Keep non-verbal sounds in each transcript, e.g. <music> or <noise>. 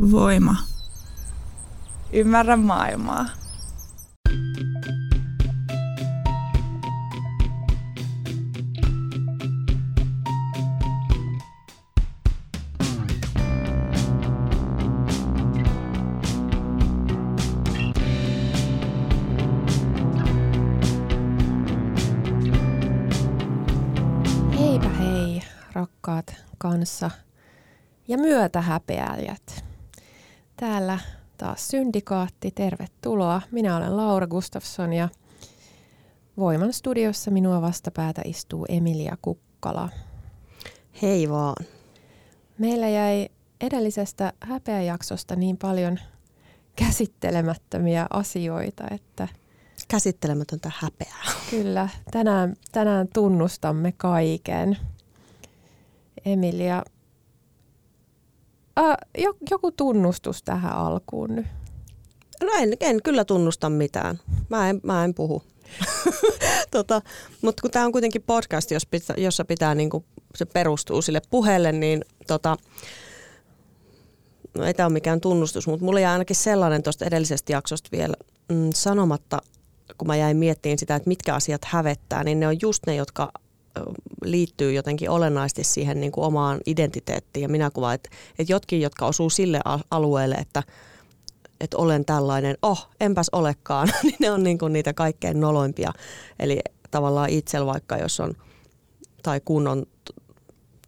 Voima. Ymmärrä maailmaa. Heipä hei, rakkaat kanssa ja myötähäpeäjät. Täällä taas syndikaatti, tervetuloa. Minä olen Laura Gustafsson ja Voiman studiossa minua vastapäätä istuu Emilia Kukkala. Hei vaan. Meillä jäi edellisestä häpeäjaksosta niin paljon käsittelemättömiä asioita, että Käsittelemätöntä häpeää. kyllä tänään, tänään tunnustamme kaiken. Emilia, äh, jo- joku tunnustus tähän alkuun nyt. No en, en kyllä tunnusta mitään. Mä en, mä en puhu. <laughs> tota, Mutta kun tämä on kuitenkin podcast, jos pitä, jossa pitää niinku, se perustuu sille puheelle, niin tota, no ei tämä ole mikään tunnustus, mutta mulla jäi ainakin sellainen tuosta edellisestä jaksosta vielä mm, sanomatta, kun mä jäin miettimään sitä, että mitkä asiat hävettää, niin ne on just ne, jotka liittyy jotenkin olennaisesti siihen niin kuin omaan identiteettiin ja minäkuvaan. Että et jotkin, jotka osuu sille alueelle, että että olen tällainen, oh, enpäs olekaan, <laughs> niin ne on niin kuin niitä kaikkein noloimpia. Eli tavallaan itsellä vaikka, jos on, tai kun on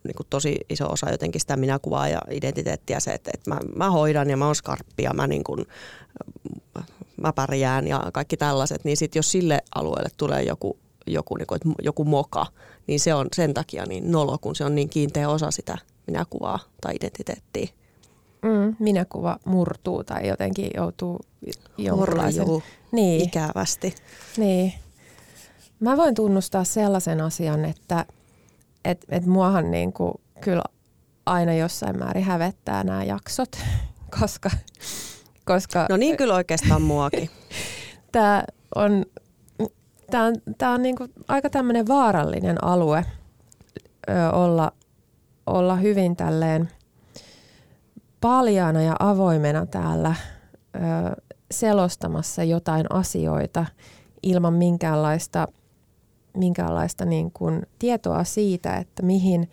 niin kuin tosi iso osa jotenkin sitä minäkuvaa ja identiteettiä se, että, että mä, mä hoidan ja mä oon skarppi ja mä, niin kuin, mä pärjään ja kaikki tällaiset, niin sitten jos sille alueelle tulee joku, joku, niin kuin, että joku moka, niin se on sen takia niin nolo, kun se on niin kiinteä osa sitä minäkuvaa tai identiteettiä. Mm, minäkuva murtuu tai jotenkin joutuu jonkunlaisen... Niin, ikävästi. niin. Mä voin tunnustaa sellaisen asian, että et, et muahan niinku kyllä aina jossain määrin hävettää nämä jaksot, <laughs> koska, koska No niin kyllä oikeastaan muakin. tämä on, tää on, tää on niinku aika tämmöinen vaarallinen alue ö, olla, olla hyvin tälleen paljaana ja avoimena täällä ö, selostamassa jotain asioita ilman minkäänlaista, minkäänlaista niin kuin tietoa siitä, että mihin,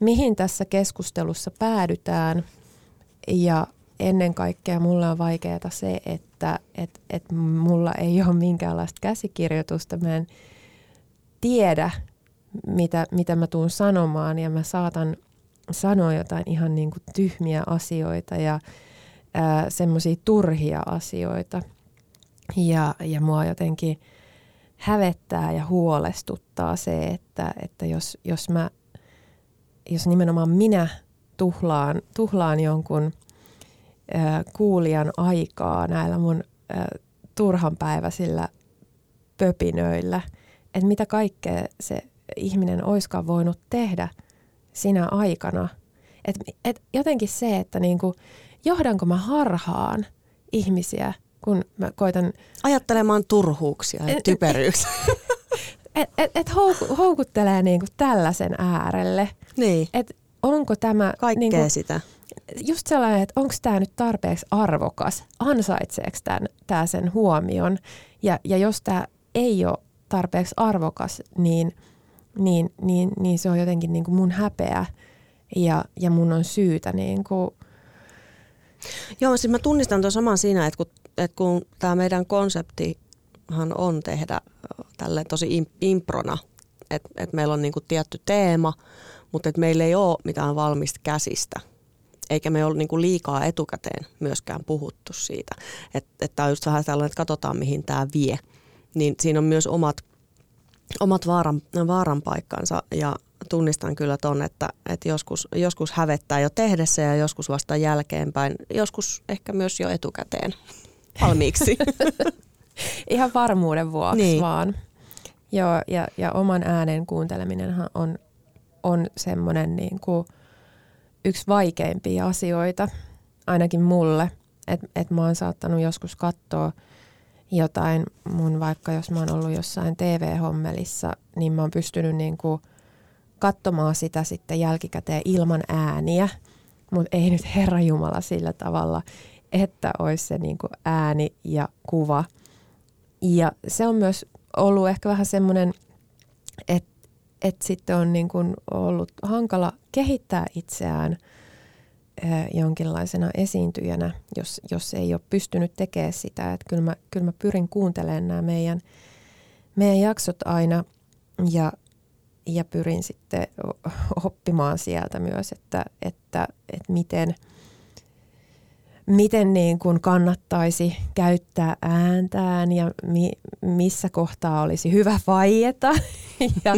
mihin tässä keskustelussa päädytään. Ja ennen kaikkea mulla on vaikeaa se, että et, et mulla ei ole minkäänlaista käsikirjoitusta. Mä en tiedä, mitä, mitä mä tuun sanomaan ja mä saatan sanoa jotain ihan niin kuin tyhmiä asioita ja semmoisia turhia asioita. Ja, ja mua jotenkin hävettää ja huolestuttaa se, että, että jos, jos, mä, jos nimenomaan minä tuhlaan, tuhlaan jonkun kuulijan aikaa näillä mun turhanpäiväisillä pöpinöillä, että mitä kaikkea se ihminen oiskaan voinut tehdä sinä aikana. Et, et jotenkin se, että niinku, johdanko mä harhaan ihmisiä, kun mä koitan, Ajattelemaan turhuuksia ja Et- typeryyksiä. <laughs> että et, et houku, houkuttelee niinku tällaisen äärelle. niin, Että onko tämä kaikkea niinku, sitä. Just sellainen, että onko tämä nyt tarpeeksi arvokas, ansaitseeko tämä sen huomion. Ja, ja jos tämä ei ole tarpeeksi arvokas, niin, niin, niin, niin se on jotenkin niin kuin mun häpeä ja, ja mun on syytä niin Joo, siis mä tunnistan tuon saman siinä, että kun, että kun tämä meidän konseptihan on tehdä tälle tosi im- improna, että että meillä on niinku tietty teema, mutta meillä ei ole mitään valmista käsistä. Eikä me ole niinku liikaa etukäteen myöskään puhuttu siitä. Että et tämä on just vähän tällainen, että katsotaan mihin tämä vie. Niin siinä on myös omat, omat vaaran, vaaran paikkansa ja tunnistan kyllä ton, että, että joskus, joskus hävettää jo tehdessä ja joskus vasta jälkeenpäin. Joskus ehkä myös jo etukäteen <laughs> valmiiksi. <laughs> ihan varmuuden vuoksi Niin. vaan. Joo, ja, ja oman äänen kuunteleminenhan on, on semmoinen niin kuin yksi vaikeimpia asioita, ainakin mulle. Että et mä oon saattanut joskus katsoa jotain mun, vaikka jos mä oon ollut jossain TV-hommelissa, niin mä oon pystynyt niin kuin katsomaan sitä sitten jälkikäteen ilman ääniä. mutta ei nyt Herra Jumala sillä tavalla, että olisi se niin kuin ääni ja kuva. Ja se on myös ollut ehkä vähän semmoinen, että, että sitten on niin kuin ollut hankala kehittää itseään jonkinlaisena esiintyjänä, jos, jos ei ole pystynyt tekemään sitä. Että kyllä, mä, kyllä mä pyrin kuuntelemaan nämä meidän, meidän jaksot aina ja, ja pyrin sitten oppimaan sieltä myös, että, että, että miten, miten niin kuin kannattaisi käyttää ääntään ja mi, missä kohtaa olisi hyvä vaieta? <laughs> Ja,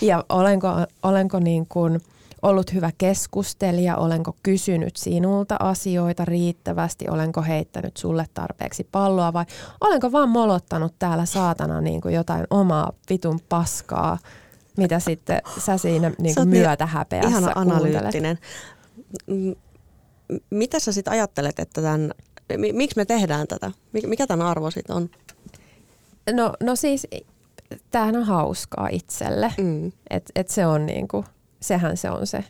ja olenko, olenko niin kuin ollut hyvä keskustelija, olenko kysynyt sinulta asioita riittävästi, olenko heittänyt sulle tarpeeksi palloa vai olenko vaan molottanut täällä saatana niin kuin jotain omaa vitun paskaa mitä sitten sä siinä niin kuin myötä häpeässä Ihana analyyttinen. Mitä sä sitten ajattelet, että tämän, miksi me tehdään tätä? Mikä tämän arvo sitten on? No, no siis tämähän on hauskaa itselle. Mm. Et, et se on niin kuin, sehän se on se.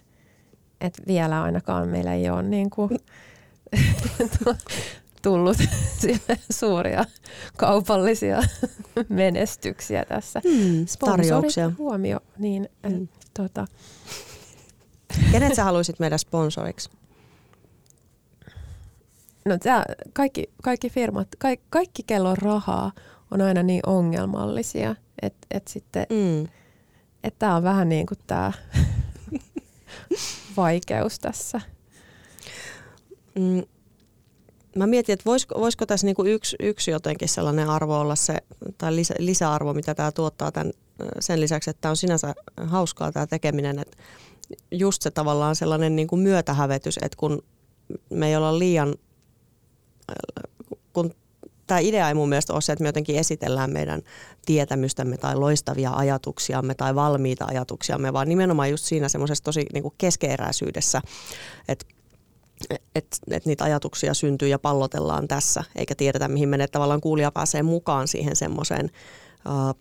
Että vielä ainakaan meillä ei ole niin kuin <laughs> tullut suuria kaupallisia menestyksiä tässä. Hmm, tarjouksia. huomio. Niin, hmm. tota. Kenet sä haluaisit meidän sponsoriksi? No tää, kaikki, kaikki firmat, kaikki, kaikki kello rahaa on aina niin ongelmallisia, että et sitten, mm. että tämä on vähän niin kuin tämä <laughs> vaikeus tässä. Mm, mä mietin, että voisiko, voisiko tässä niinku yksi, yksi jotenkin sellainen arvo olla se, tai lisä, lisäarvo, mitä tämä tuottaa tämän, sen lisäksi, että tämä on sinänsä hauskaa tämä tekeminen, että just se tavallaan sellainen niinku myötähävetys, että kun me ei olla liian, kun tämä idea ei mun mielestä ole se, että me jotenkin esitellään meidän tietämystämme tai loistavia ajatuksiamme tai valmiita ajatuksiamme, vaan nimenomaan just siinä semmoisessa tosi niin kuin keskeeräisyydessä, että että et niitä ajatuksia syntyy ja pallotellaan tässä, eikä tiedetä mihin menee. Tavallaan kuulija pääsee mukaan siihen semmoiseen uh,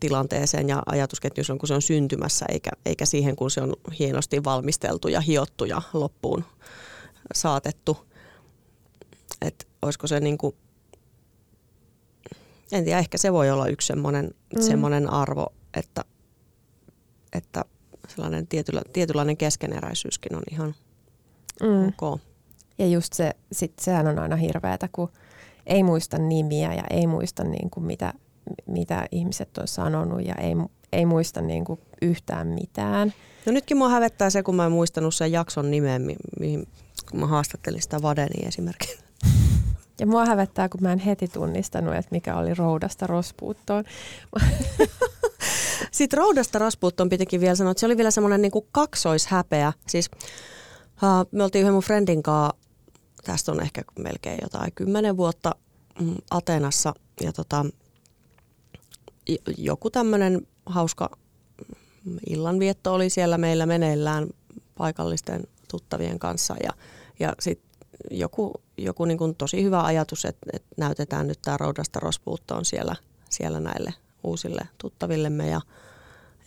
tilanteeseen ja ajatusketjuun, kun se on syntymässä, eikä, eikä siihen, kun se on hienosti valmisteltu ja hiottu ja loppuun saatettu. Että olisiko se niin kuin, en tiedä, ehkä se voi olla yksi semmoinen, mm. semmoinen arvo, että, että sellainen tietyllä, tietynlainen keskeneräisyyskin on ihan mm. ok. Ja just se, sit sehän on aina hirveätä, kun ei muista nimiä ja ei muista niin kuin mitä, mitä ihmiset on sanonut ja ei, ei muista niin kuin yhtään mitään. No nytkin mua hävettää se, kun mä en muistanut sen jakson nimen, mihin, kun mä haastattelin sitä Vadeni esimerkiksi. Ja mua hävettää, kun mä en heti tunnistanut, että mikä oli roudasta rospuuttoon. <laughs> Sitten roudasta rospuuttoon pitikin vielä sanoa, että se oli vielä semmoinen niin kaksoishäpeä. Siis uh, me oltiin yhden mun friendin kanssa, tästä on ehkä melkein jotain kymmenen vuotta mm, Atenassa. Ja tota, joku tämmöinen hauska illanvietto oli siellä meillä meneillään paikallisten tuttavien kanssa. Ja, ja sitten joku, joku niin kuin tosi hyvä ajatus, että, että näytetään nyt tämä roudasta rospuuttoon siellä, siellä näille uusille tuttavillemme ja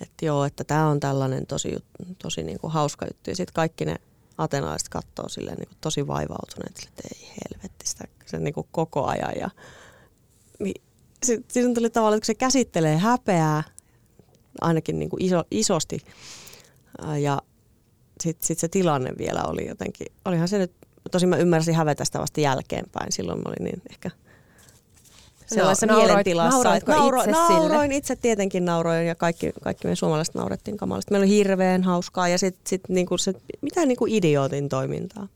että joo, että tämä on tällainen tosi, tosi niin kuin hauska juttu. Ja sitten kaikki ne atenalaiset katsoo silleen niin kuin tosi vaivautuneet, että ei helvetti sitä se niin kuin koko ajan. Ja, niin, sitten tuli tavallaan, että se käsittelee häpeää ainakin niin kuin iso, isosti ja sitten sit se tilanne vielä oli jotenkin, olihan se nyt Tosin mä ymmärsin hävetä sitä vasta jälkeenpäin. Silloin mä olin niin ehkä sellaisessa no, mielentilassa. Nauroitko nauro, itse nauroin sille? itse tietenkin nauroin ja kaikki, kaikki me suomalaiset naurettiin kamalista. Meillä oli hirveän hauskaa ja sitten sit niinku se, mitä niinku idiootin toimintaa.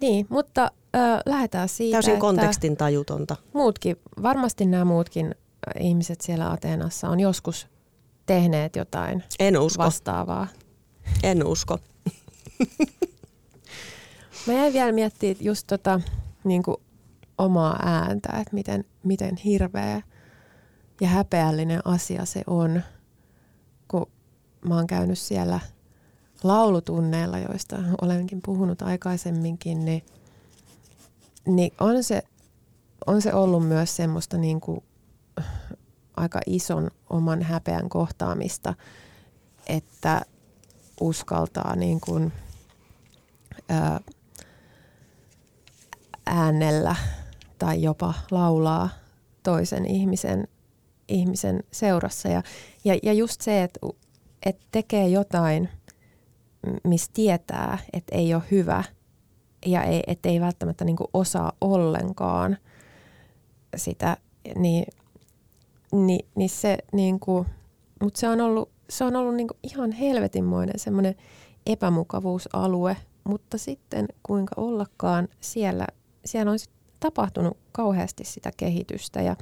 Niin, mutta äh, lähdetään siitä, Täysin kontekstin tajutonta. Muutkin, varmasti nämä muutkin ihmiset siellä Ateenassa on joskus tehneet jotain en usko. vastaavaa. En usko. <laughs> Mä jäin vielä miettimään just tota, niin kuin omaa ääntä, että miten, miten hirveä ja häpeällinen asia se on, kun mä oon käynyt siellä laulutunneilla, joista olenkin puhunut aikaisemminkin, niin, niin on, se, on se ollut myös semmoista niin kuin aika ison oman häpeän kohtaamista, että uskaltaa niin kuin – ää, äänellä tai jopa laulaa toisen ihmisen, ihmisen seurassa. Ja, ja, ja just se, että, että tekee jotain, missä tietää, että ei ole hyvä ja ei, että ei välttämättä niin kuin osaa ollenkaan sitä, niin, niin, niin se niin kuin, mutta se on ollut, se on ollut niin kuin ihan helvetinmoinen semmoinen epämukavuusalue, mutta sitten kuinka ollakaan siellä, siellä on tapahtunut kauheasti sitä kehitystä ja,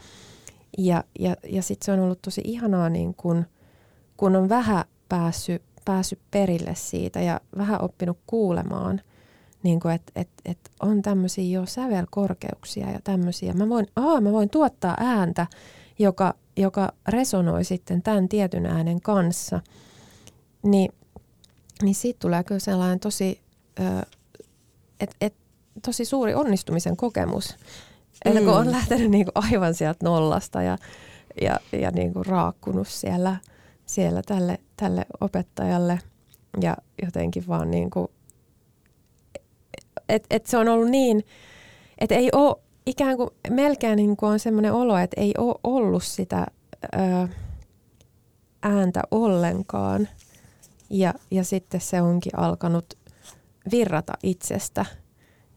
ja, ja, ja sitten se on ollut tosi ihanaa, niin kun, kun on vähän päässyt, päässyt perille siitä ja vähän oppinut kuulemaan, niin että et, et on tämmöisiä jo sävelkorkeuksia ja tämmöisiä. Mä voin, aa, mä voin tuottaa ääntä, joka, joka resonoi sitten tämän tietyn äänen kanssa. Niin, niin siitä tulee kyllä sellainen tosi, että et, tosi suuri onnistumisen kokemus. Eli kun on mm. lähtenyt niinku aivan sieltä nollasta ja, ja, ja niinku raakkunut siellä, siellä tälle, tälle opettajalle ja jotenkin vaan niinku, että et se on ollut niin, että ei ole ikään kuin melkein niin kuin on semmoinen olo, että ei ole ollut sitä ö, ääntä ollenkaan ja, ja sitten se onkin alkanut virrata itsestä –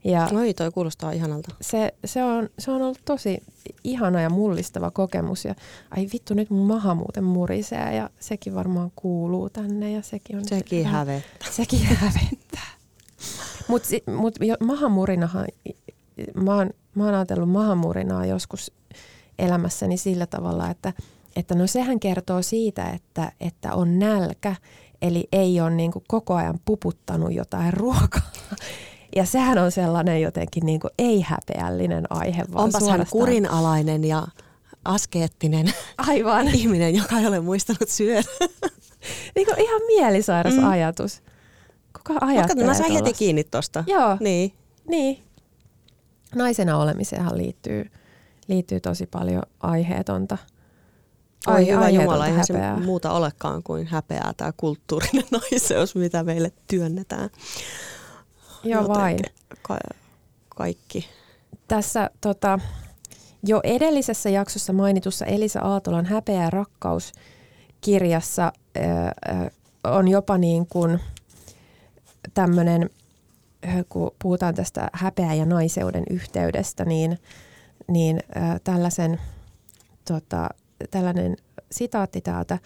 ja Oi, toi kuulostaa ihanalta. Se, se, on, se on ollut tosi ihana ja mullistava kokemus. Ja ai vittu, nyt mun maha muuten murisee ja sekin varmaan kuuluu tänne. Ja sekin on sekin se, hävettää. Sekin <laughs> hävettää. Mutta mut, mahamurinahan, mä oon, mä oon ajatellut mahamurinaa joskus elämässäni sillä tavalla, että, että no sehän kertoo siitä, että, että on nälkä, eli ei ole niin koko ajan puputtanut jotain ruokaa. Ja sehän on sellainen jotenkin niin kuin ei-häpeällinen aihe. Vaan Onpas suorastaan... hän kurinalainen ja askeettinen <laughs> Aivan. <laughs> ihminen, joka ei ole muistanut syödä. <laughs> niin kuin ihan mielisairas mm. ajatus. Kuka ajattelee Mä sain heti kiinni tosta. Joo. Niin. niin. Naisena olemiseenhan liittyy, liittyy tosi paljon aiheetonta. Oi hyvä Jumala, eihän se muuta olekaan kuin häpeää tämä kulttuurinen naiseus, mitä meille työnnetään. Joo vain. Ka- kaikki. Tässä tota, jo edellisessä jaksossa mainitussa Elisa Aatolan Häpeä ja rakkaus kirjassa äh, on jopa niin kuin tämmöinen, kun puhutaan tästä häpeä ja naiseuden yhteydestä, niin, niin äh, tällaisen, tota, tällainen sitaatti täältä.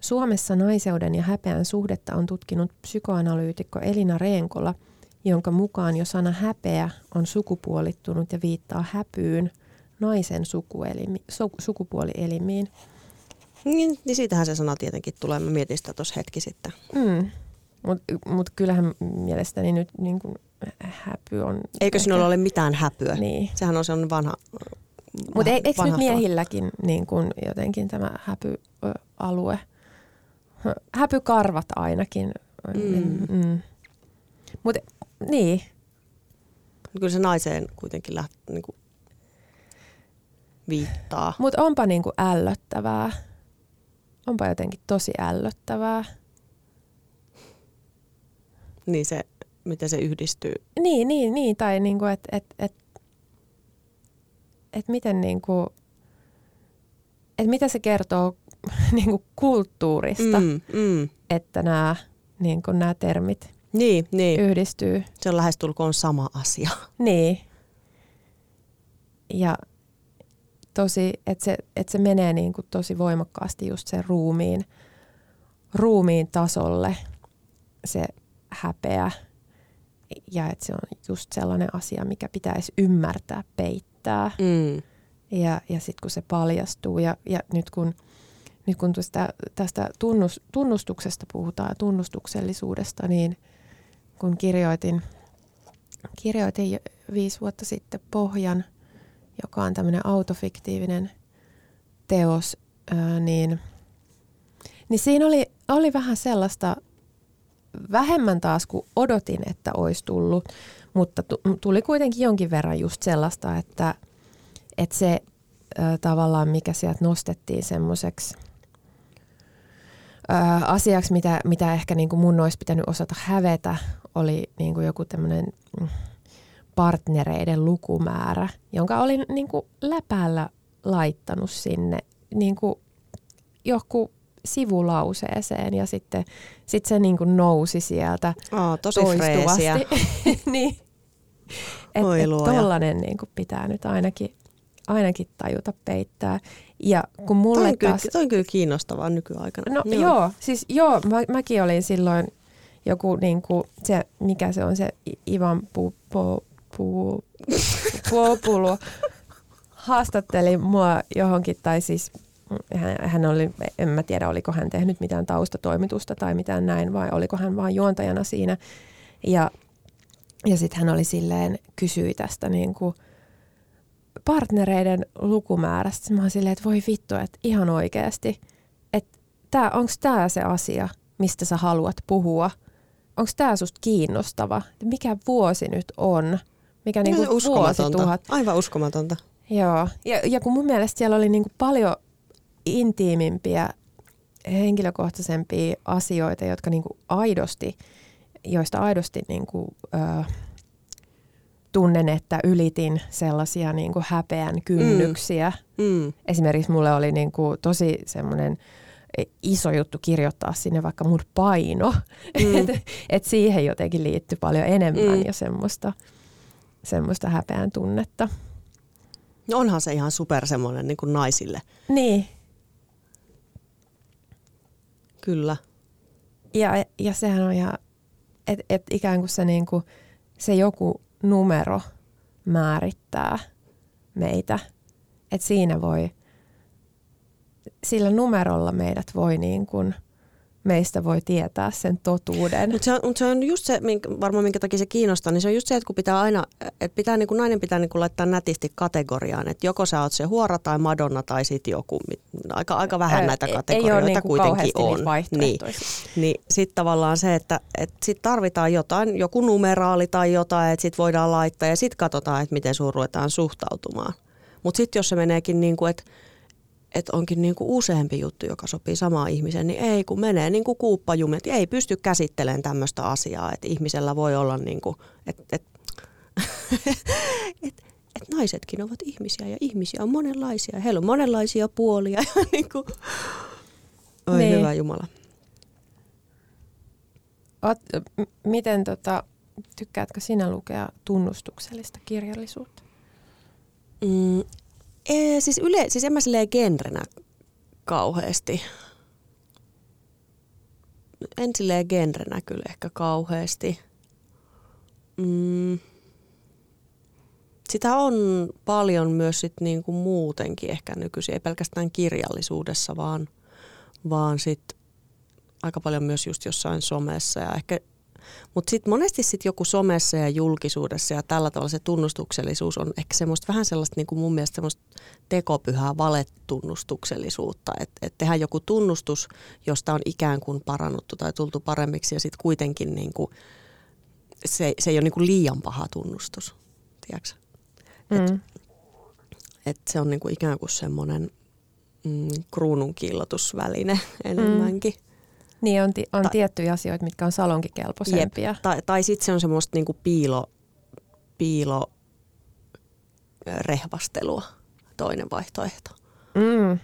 Suomessa naiseuden ja häpeän suhdetta on tutkinut psykoanalyytikko Elina Reenkola – jonka mukaan jo sana häpeä on sukupuolittunut ja viittaa häpyyn naisen sukuelimi, su, sukupuolielimiin. Niin, niin siitähän se sana tietenkin tulee. Mä mietin sitä tuossa hetki sitten. Mm. Mutta mut kyllähän mielestäni nyt niin kun häpy on... Eikö ehkä... sinulla ole mitään häpyä? Niin. Sehän on sellainen vanha... Mutta e- eikö nyt miehilläkin niin kun jotenkin tämä häpyalue? Häpykarvat ainakin. Mm. Mm. Mutta niin. Kyllä se naiseen kuitenkin läht, niin kuin viittaa. Mutta onpa niin kuin ällöttävää. Onpa jotenkin tosi ällöttävää. Niin se, miten se yhdistyy. Niin, niin, niin. Tai niin kuin, että et, et, et miten niin kuin, että mitä se kertoo <laughs> niin kuin kulttuurista, mm, mm. että nämä niin kuin nämä termit niin, niin. yhdistyy. Se on lähestulkoon sama asia. <laughs> Niin. Ja tosi, että se, että se menee niin kuin tosi voimakkaasti just sen ruumiin, ruumiin tasolle se häpeä. Ja että se on just sellainen asia, mikä pitäisi ymmärtää, peittää. Mm. Ja, ja sitten kun se paljastuu ja, ja nyt kun, nyt kun tästä, tästä tunnus, tunnustuksesta puhutaan, tunnustuksellisuudesta, niin – kun kirjoitin, kirjoitin viisi vuotta sitten Pohjan, joka on tämmöinen autofiktiivinen teos, niin, niin siinä oli, oli vähän sellaista vähemmän taas kuin odotin, että olisi tullut, mutta tuli kuitenkin jonkin verran just sellaista, että, että se tavallaan mikä sieltä nostettiin semmoiseksi asiaksi, mitä, mitä ehkä niin kuin mun olisi pitänyt osata hävetä, oli niin kuin joku tämmöinen mm, partnereiden lukumäärä, jonka olin niin kuin läpällä laittanut sinne niin kuin joku sivulauseeseen ja sitten sit se niin kuin nousi sieltä oh, tosi toistuvasti. <laughs> niin. Et, et tollanen niin kuin pitää nyt ainakin, ainakin tajuta peittää. Ja kun mulle toi, on taas... kyllä, toi on kyllä kiinnostavaa nykyaikana. No joo, joo siis joo, mä, mäkin olin silloin joku niin kuin se, mikä se on se Ivan pu, pu, pu, <laughs> Populu haastatteli mua johonkin, tai siis hän, hän oli, en mä tiedä oliko hän tehnyt mitään taustatoimitusta tai mitään näin, vai oliko hän vain juontajana siinä. Ja, ja sitten hän oli silleen, kysyi tästä niin kuin partnereiden lukumäärästä. Sitten mä oon silleen, että voi vittu, että ihan oikeasti, että onko tämä se asia, mistä sä haluat puhua? Onko tämä susta kiinnostava? Mikä vuosi nyt on? Mikä niinku vuosituhat? Aivan uskomatonta. Joo, ja, ja kun mun mielestä siellä oli niinku paljon intiimimpiä, henkilökohtaisempia asioita, jotka niinku aidosti, joista aidosti niinku, ö, tunnen, että ylitin sellaisia niinku häpeän kynnyksiä. Mm. Mm. Esimerkiksi mulle oli niinku tosi semmoinen iso juttu kirjoittaa sinne vaikka mun paino. Mm. <laughs> että et siihen jotenkin liittyy paljon enemmän mm. ja semmoista, semmoista häpeän tunnetta. No onhan se ihan super semmoinen niin kuin naisille. Niin. Kyllä. Ja, ja sehän on ihan, että et ikään kuin se, niin kuin, se joku numero määrittää meitä. Että siinä voi, sillä numerolla meidät voi niin kuin – meistä voi tietää sen totuuden. Mutta se, mut se on just se, minkä, varmaan minkä takia se kiinnostaa, niin se on just se, että kun pitää aina, että pitää, niin kuin nainen pitää niin kuin laittaa nätisti kategoriaan, että joko sä oot se huora tai Madonna tai sitten joku, aika, aika vähän näitä kategorioita ei niin kuitenkin on. Niin, niin sitten tavallaan se, että, että sit tarvitaan jotain, joku numeraali tai jotain, että sitten voidaan laittaa ja sitten katsotaan, että miten sun ruvetaan suhtautumaan. Mutta sitten jos se meneekin niin kuin, että että onkin niin kuin useampi juttu, joka sopii samaan ihmiseen, niin ei kun menee niin kuin kuuppajumit, ei pysty käsittelemään tämmöistä asiaa, että ihmisellä voi olla niin kuin, että, että, <laughs> että, että naisetkin ovat ihmisiä ja ihmisiä on monenlaisia, heillä on monenlaisia puolia ja <laughs> niin kuin, oi niin. hyvä Jumala. Oot, m- miten tota, tykkäätkö sinä lukea tunnustuksellista kirjallisuutta? Mm, Ee, siis, yle, siis en mä silleen genrenä kauheasti. En silleen genrenä kyllä ehkä kauheasti. Mm. Sitä on paljon myös sit niinku muutenkin ehkä nykyisin, ei pelkästään kirjallisuudessa, vaan, vaan sit aika paljon myös just jossain somessa ja ehkä mutta sitten monesti sit joku somessa ja julkisuudessa ja tällä tavalla se tunnustuksellisuus on ehkä semmoista vähän sellaista niin kuin mun mielestä semmoista tekopyhää valetunnustuksellisuutta. Että et tehdään joku tunnustus, josta on ikään kuin parannuttu tai tultu paremmiksi ja sitten kuitenkin niin kuin, se, se ei ole niin kuin liian paha tunnustus, tiedätkö? Et, mm. et se on niin kuin ikään kuin semmoinen mm, kruunun kiillotusväline enemmänkin. Mm. Niin, on, on Ta- tiettyjä asioita, mitkä on salonkikelpoisempia. Jep. Tai, tai sitten se on semmoista niinku piilo, piilo rehvastelua, toinen vaihtoehto. Mm.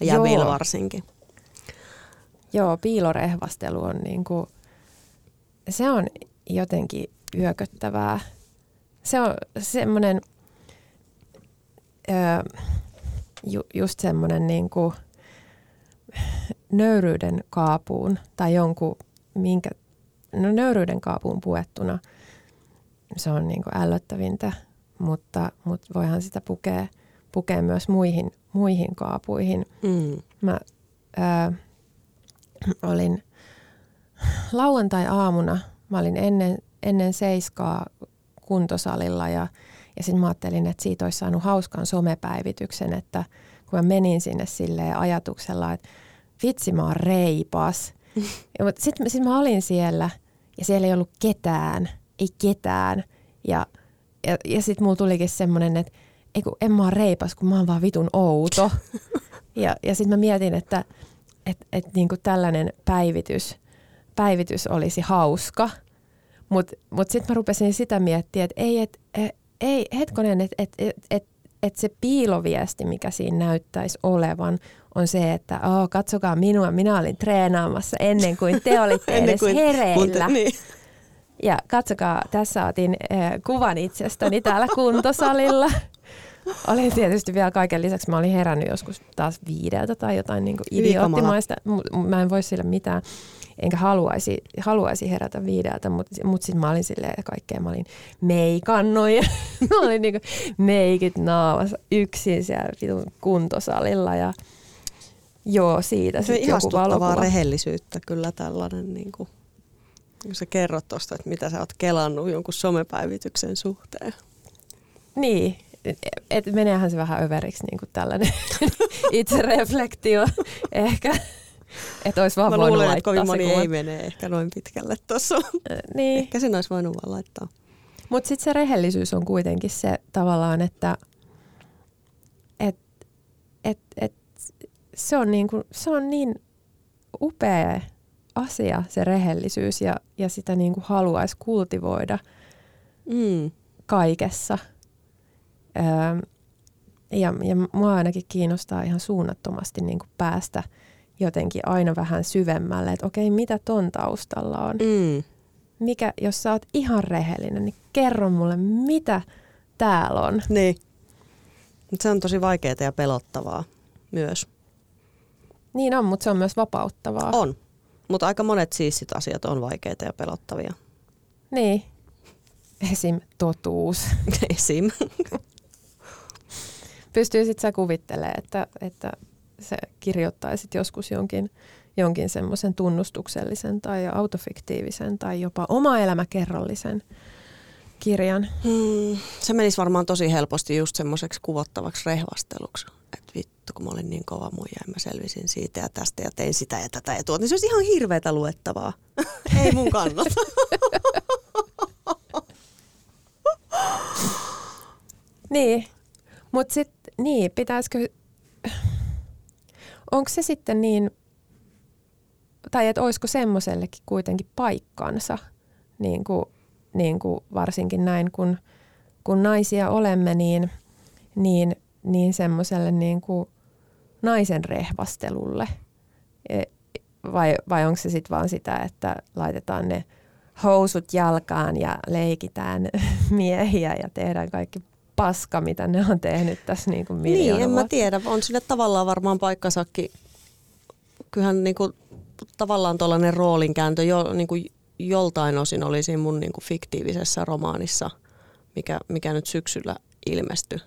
Ja vielä varsinkin. Joo, piilorehvastelu on niinku, se on jotenkin yököttävää. Se on semmoinen, ju, just semmoinen niinku, nöyryyden kaapuun tai jonkun, minkä, no nöyryyden kaapuun puettuna se on niin ällöttävintä, mutta, mutta voihan sitä pukea, pukea myös muihin, muihin kaapuihin. Mm. Mä ää, olin lauantai-aamuna, mä olin ennen, ennen seiskaa kuntosalilla ja, ja sitten mä ajattelin, että siitä olisi saanut hauskan somepäivityksen, että kun mä menin sinne silleen ajatuksella, että vitsi mä oon reipas. Mutta sitten sit mä olin siellä ja siellä ei ollut ketään, ei ketään. Ja, ja, ja sitten mulla tulikin semmoinen, että ei kun en mä oon reipas, kun mä oon vaan vitun outo. <laughs> ja ja sitten mä mietin, että et, et niin kuin tällainen päivitys, päivitys olisi hauska. Mutta mut, mut sitten mä rupesin sitä miettiä, että ei, et, e, ei hetkonen, että et, et, et, et se piiloviesti, mikä siinä näyttäisi olevan, on se, että oh, katsokaa minua, minä olin treenaamassa ennen kuin te <laughs> olitte edes kuin, hereillä. Te, niin. Ja katsokaa, tässä otin äh, kuvan itsestäni täällä kuntosalilla. <laughs> Olin tietysti vielä kaiken lisäksi, mä olin herännyt joskus taas viideltä tai jotain niin idioottimaista. Mä en voi sille mitään, enkä haluaisi, haluaisi herätä viideltä, mutta mut sitten mä olin silleen kaikkea. Mä olin meikannut ja <laughs> mä olin niin meikit naamassa yksin siellä kuntosalilla ja joo, siitä se sitten joku valokuva. rehellisyyttä kyllä tällainen niin kuin kun sä kerrot tuosta, että mitä sä oot kelannut jonkun somepäivityksen suhteen. Niin, et meneehän se vähän överiksi niin kuin tällainen <laughs> itsereflektio ehkä. Että olisi vaan Mä voinut luulen, että kovin moni ei mene ehkä noin pitkälle tuossa. niin. Ehkä sen olisi voinut vaan laittaa. Mutta sitten se rehellisyys on kuitenkin se tavallaan, että et, et, et, se, on niin kuin, se on niin upea asia, se rehellisyys, ja, ja sitä niin kuin haluaisi kultivoida mm. kaikessa. Öö, ja, ja mua ainakin kiinnostaa ihan suunnattomasti niin kuin päästä jotenkin aina vähän syvemmälle, että okei, mitä ton taustalla on. Mm. Mikä, jos sä oot ihan rehellinen, niin kerro mulle, mitä täällä on. Niin. Mutta se on tosi vaikeaa ja pelottavaa myös. Niin on, mutta se on myös vapauttavaa. On. Mutta aika monet siistit asiat on vaikeita ja pelottavia. Niin. Esim. totuus. <laughs> Esim. Pystyisit sä kuvittelemaan, että, että sä kirjoittaisit joskus jonkin, jonkin semmoisen tunnustuksellisen tai autofiktiivisen tai jopa oma elämäkerrallisen kirjan? Hmm, se menisi varmaan tosi helposti just semmoiseksi kuvottavaksi rehvasteluksi että vittu kun mä olin niin kova muija ja mä selvisin siitä ja tästä ja tein sitä ja tätä ja tuota, niin se olisi ihan hirveätä luettavaa. <laughs> Ei mun kannata. <laughs> niin, mutta sitten niin, pitäisikö, onko se sitten niin, tai että olisiko semmoisellekin kuitenkin paikkansa, niin kuin, niin kuin varsinkin näin kun, kun naisia olemme, niin, niin – niin semmoiselle niin kuin naisen rehvastelulle? E, vai, vai onko se sitten vaan sitä, että laitetaan ne housut jalkaan ja leikitään <laughs> miehiä ja tehdään kaikki paska, mitä ne on tehnyt tässä niin kuin Niin, en mä tiedä. On sille tavallaan varmaan paikkasakki. Kyllähän niin kuin, tavallaan tuollainen roolinkääntö jo, niin kuin joltain osin oli siinä mun niin kuin fiktiivisessä romaanissa, mikä, mikä nyt syksyllä ilmestyi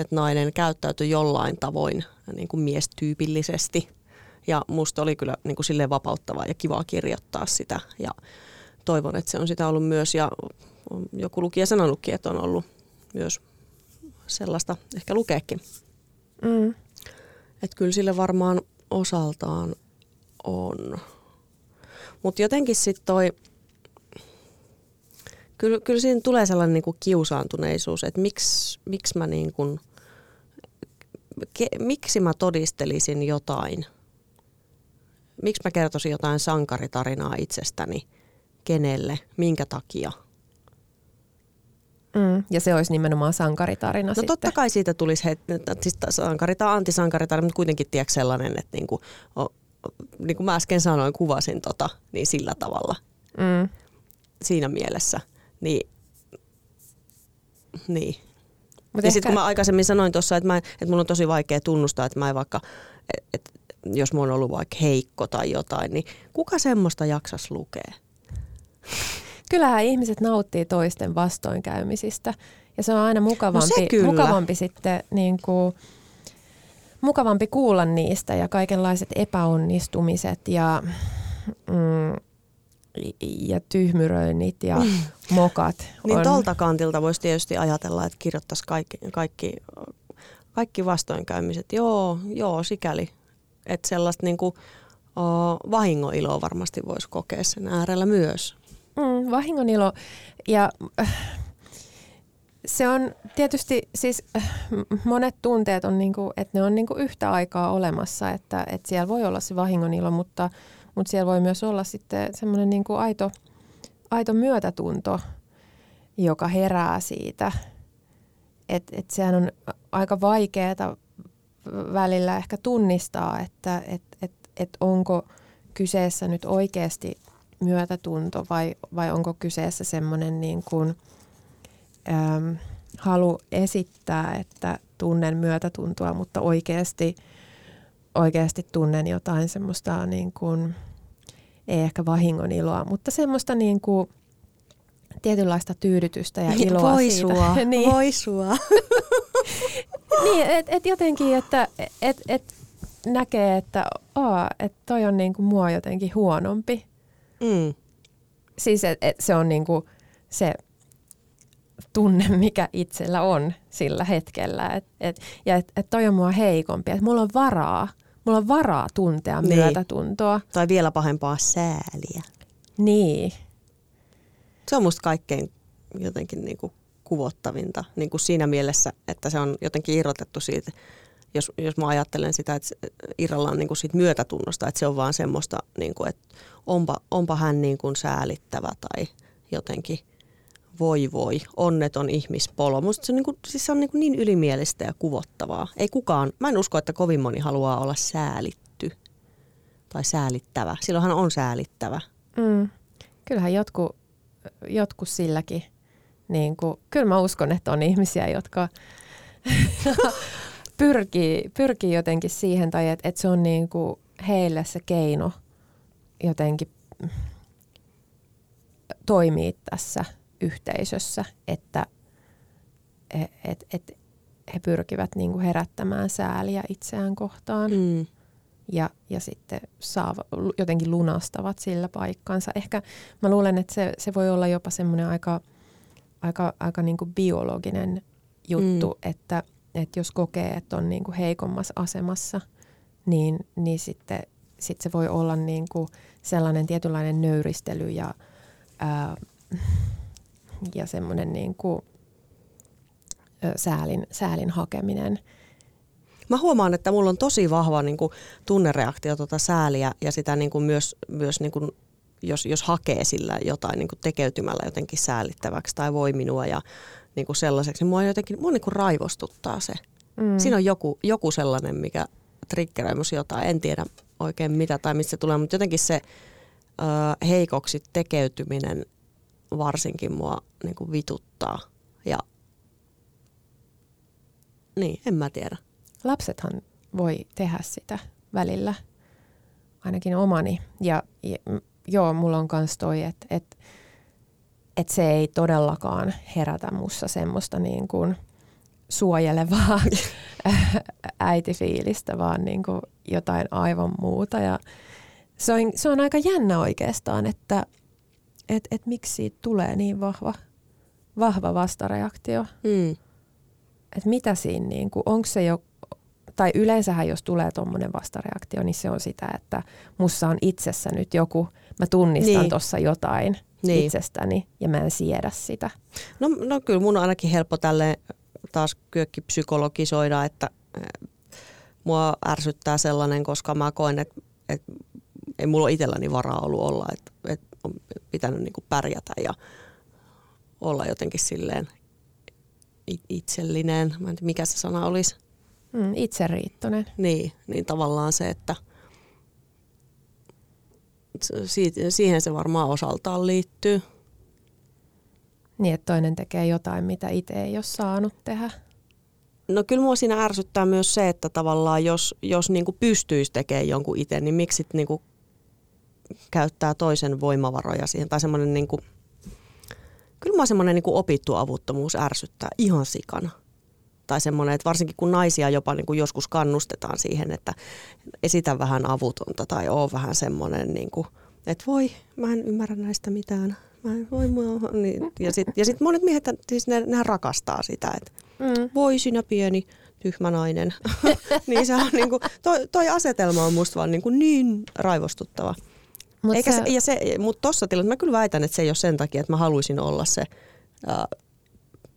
että nainen käyttäytyi jollain tavoin niin kuin miestyypillisesti. Ja musta oli kyllä niin kuin silleen vapauttavaa ja kivaa kirjoittaa sitä. Ja toivon, että se on sitä ollut myös. Ja joku lukija sanonutkin, että on ollut myös sellaista ehkä lukeekin. Mm. Että kyllä sille varmaan osaltaan on. Mutta jotenkin sitten toi kyllä, kyllä siinä tulee sellainen niin kuin kiusaantuneisuus, että miksi, miksi mä niin kuin, ke, miksi mä todistelisin jotain, miksi mä kertoisin jotain sankaritarinaa itsestäni, kenelle, minkä takia. Mm, ja se olisi nimenomaan sankaritarina No sitten. totta kai siitä tulisi, he, siis sankari tai antisankaritarina, mutta kuitenkin tiedätkö sellainen, että niinku, o, niin kuin mä äsken sanoin, kuvasin tota, niin sillä tavalla. Mm. Siinä mielessä – niin, niin. Mut ja ehkä... sitten kun mä aikaisemmin sanoin tuossa, että, että mun on tosi vaikea tunnustaa, että mä en vaikka, että et, jos mä oon ollut vaikka heikko tai jotain, niin kuka semmoista jaksas lukea? Kyllähän ihmiset nauttii toisten vastoinkäymisistä ja se on aina mukavampi, no mukavampi sitten niin kuin, mukavampi kuulla niistä ja kaikenlaiset epäonnistumiset ja mm, ja tyhmyröinnit ja mokat. <laughs> niin tolta kantilta voisi tietysti ajatella, että kirjoittaisi kaikki, kaikki, kaikki vastoinkäymiset. Joo, joo, sikäli. Että sellaista niin kuin, oh, vahingoiloa varmasti voisi kokea sen äärellä myös. Mm, vahingonilo ja äh, se on tietysti siis äh, monet tunteet on niinku, että ne on niinku yhtä aikaa olemassa, että, että siellä voi olla se vahingon ilo, mutta, mutta siellä voi myös olla sitten semmoinen niinku aito, aito myötätunto, joka herää siitä. Että et sehän on aika vaikeaa välillä ehkä tunnistaa, että et, et, et onko kyseessä nyt oikeasti myötätunto vai, vai onko kyseessä semmoinen niin kuin, äm, halu esittää, että tunnen myötätuntoa, mutta oikeasti, oikeasti tunnen jotain semmoista niin kuin, ei ehkä vahingon iloa, mutta semmoista niin kuin, tietynlaista tyydytystä ja iloa voi siitä. Sua, <laughs> niin. Voi sua. <laughs> niin, että et jotenkin, että et, et näkee, että aa, et toi on niinku mua jotenkin huonompi. Mm. Siis et, et se on niinku se tunne, mikä itsellä on sillä hetkellä. Et, et, ja että et toi on mua heikompi. Että mulla on varaa, mulla on varaa tuntea Niin. myötätuntoa. Tai vielä pahempaa sääliä. Niin. Se on musta kaikkein jotenkin niin kuin kuvottavinta niin kuin siinä mielessä, että se on jotenkin irrotettu siitä, jos, jos mä ajattelen sitä, että irrallaan niin kuin siitä myötätunnosta, että se on vaan semmoista, niin kuin, että onpa, onpa hän niin kuin säälittävä tai jotenkin voi voi, onneton ihmispolo. Musta se on, niin, kuin, siis se on niin, kuin niin ylimielistä ja kuvottavaa. Ei kukaan, mä en usko, että kovin moni haluaa olla säälitty tai säälittävä. Silloinhan on säälittävä. Mm. Kyllähän jotkut, jotkut silläkin, niin kuin, kyllä mä uskon, että on ihmisiä, jotka <laughs> pyrkii, pyrkii jotenkin siihen, tai että, että se on niin kuin heille se keino jotenkin toimii tässä yhteisössä, että et, et, et he pyrkivät niin kuin herättämään sääliä itseään kohtaan Mm. ja, ja sitten saavat, jotenkin lunastavat sillä paikkansa. Ehkä mä luulen, että se, se voi olla jopa semmoinen aika, aika, aika niin kuin biologinen juttu, mm. että, että jos kokee, että on niin kuin heikommassa asemassa, niin, niin sitten sit se voi olla niin kuin sellainen tietynlainen nöyristely ja, ää, ja semmoinen niin kuin, säälin, säälin hakeminen. Mä huomaan, että mulla on tosi vahva niin kuin, tunnereaktio tuota sääliä ja sitä niin kuin, myös, myös niin kuin, jos, jos hakee sillä jotain niin kuin, tekeytymällä jotenkin säälittäväksi tai voi minua ja niin kuin sellaiseksi, niin mua jotenkin mua niin kuin raivostuttaa se. Mm. Siinä on joku, joku sellainen, mikä triggeröi jotain. En tiedä oikein mitä tai mistä se tulee, mutta jotenkin se ö, heikoksi tekeytyminen varsinkin mua niin kuin vituttaa. Ja niin, en mä tiedä. lapsethan voi tehdä sitä välillä, ainakin omani. Ja, ja joo, mulla on kans toi, että et, et se ei todellakaan herätä mussa semmoista niin kuin suojelevaa <laughs> äitifiilistä, vaan niin kuin jotain aivan muuta. Ja se, on, se on aika jännä oikeastaan, että et, et miksi siitä tulee niin vahva, vahva vastareaktio Mm. että mitä siinä, niin kuin, onko se jo, tai yleensähän jos tulee tuommoinen vastareaktio, niin se on sitä, että mussa on itsessä nyt joku, mä tunnistan Niin. tuossa jotain Niin. itsestäni ja mä en siedä sitä. No, no kyllä mun on ainakin helppo tälle taas kyökkipsykologisoida, että eh, mua ärsyttää sellainen, koska mä koen, että, että ei mulla itselläni varaa ollut olla, että, että on pitänyt niin pärjätä ja olla jotenkin silleen itsellinen. Mä en tiedä, mikä se sana olisi. Mm, itseriittoinen. Niin, niin tavallaan se, että si- siihen se varmaan osaltaan liittyy. Niin, että toinen tekee jotain, mitä itse ei ole saanut tehdä. No kyllä mua siinä ärsyttää myös se, että tavallaan jos, jos niinku pystyisi tekemään jonkun itse, niin miksi sit niinku käyttää toisen voimavaroja siihen. Tai semmoinen niinku, kyllä mua semmoinen niinku opittu avuttomuus ärsyttää ihan sikana. Tai semmoinen, että varsinkin kun naisia jopa niinku joskus kannustetaan siihen, että esitä vähän avutonta tai oo vähän semmoinen, niinku, että voi, mä en ymmärrä näistä mitään. Mä en voi mua. Niin, ja sitten ja sit monet miehet, siis ne, ne rakastaa sitä, että Mm. voi sinä pieni tyhmä nainen. <laughs> niin se on niinku, toi, toi asetelma on musta vaan niinku niin raivostuttava. Mut Eikä se, se, ja se, mutta tossa tilanteessa mä kyllä väitän, että se ei ole sen takia, että mä haluaisin olla se ää,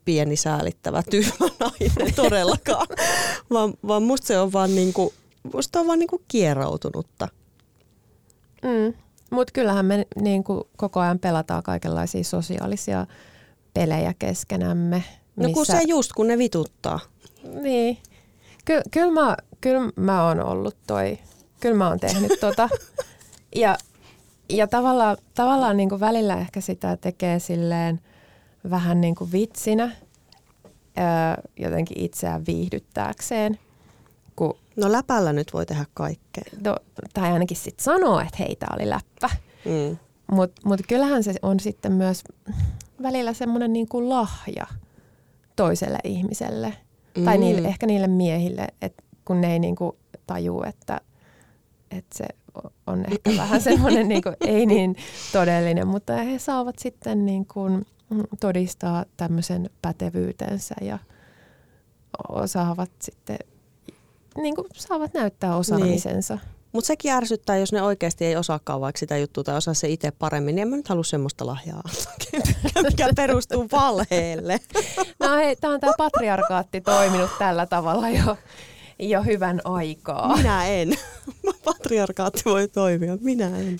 pieni säälittävä tyhmä nainen <laughs> todellakaan, vaan, vaan musta se on vaan, niinku, musta on vaan niinku kieroutunutta. Mm. Mutta kyllähän me niinku koko ajan pelataan kaikenlaisia sosiaalisia pelejä keskenämme. Missä... No kun se just, kun ne vituttaa. Niin. Ky- kyllä mä, kyl mä oon ollut toi, kyllä mä oon tehnyt tota. <laughs> Ja, ja tavallaan, tavallaan niin kuin välillä ehkä sitä tekee silleen vähän niin kuin vitsinä öö, jotenkin itseään viihdyttääkseen. Kun, no läpällä nyt voi tehdä kaikkea. No, tai ainakin sitten sanoo, että hei, oli läppä. Mm. Mutta mut kyllähän se on sitten myös välillä semmoinen niin kuin lahja toiselle ihmiselle. Mm. Tai niille, ehkä niille miehille, että kun ne ei niin kuin tajuu, että, että se on ehkä vähän semmoinen niin kuin, ei niin todellinen, mutta he saavat sitten niin kuin todistaa tämmöisen pätevyytensä ja osaavat sitten niin kuin saavat näyttää osaamisensa. Niin. Mutta sekin ärsyttää, jos ne oikeasti ei osaakaan vaikka sitä juttua tai osaa se itse paremmin, niin en mä nyt halua semmoista lahjaa, <laughs> mikä perustuu valheelle. <laughs> No hei, tämä on tämä patriarkaatti toiminut tällä tavalla jo, jo hyvän aikaa. Minä en. <laughs> Patriarkaatti voi toimia, minä en.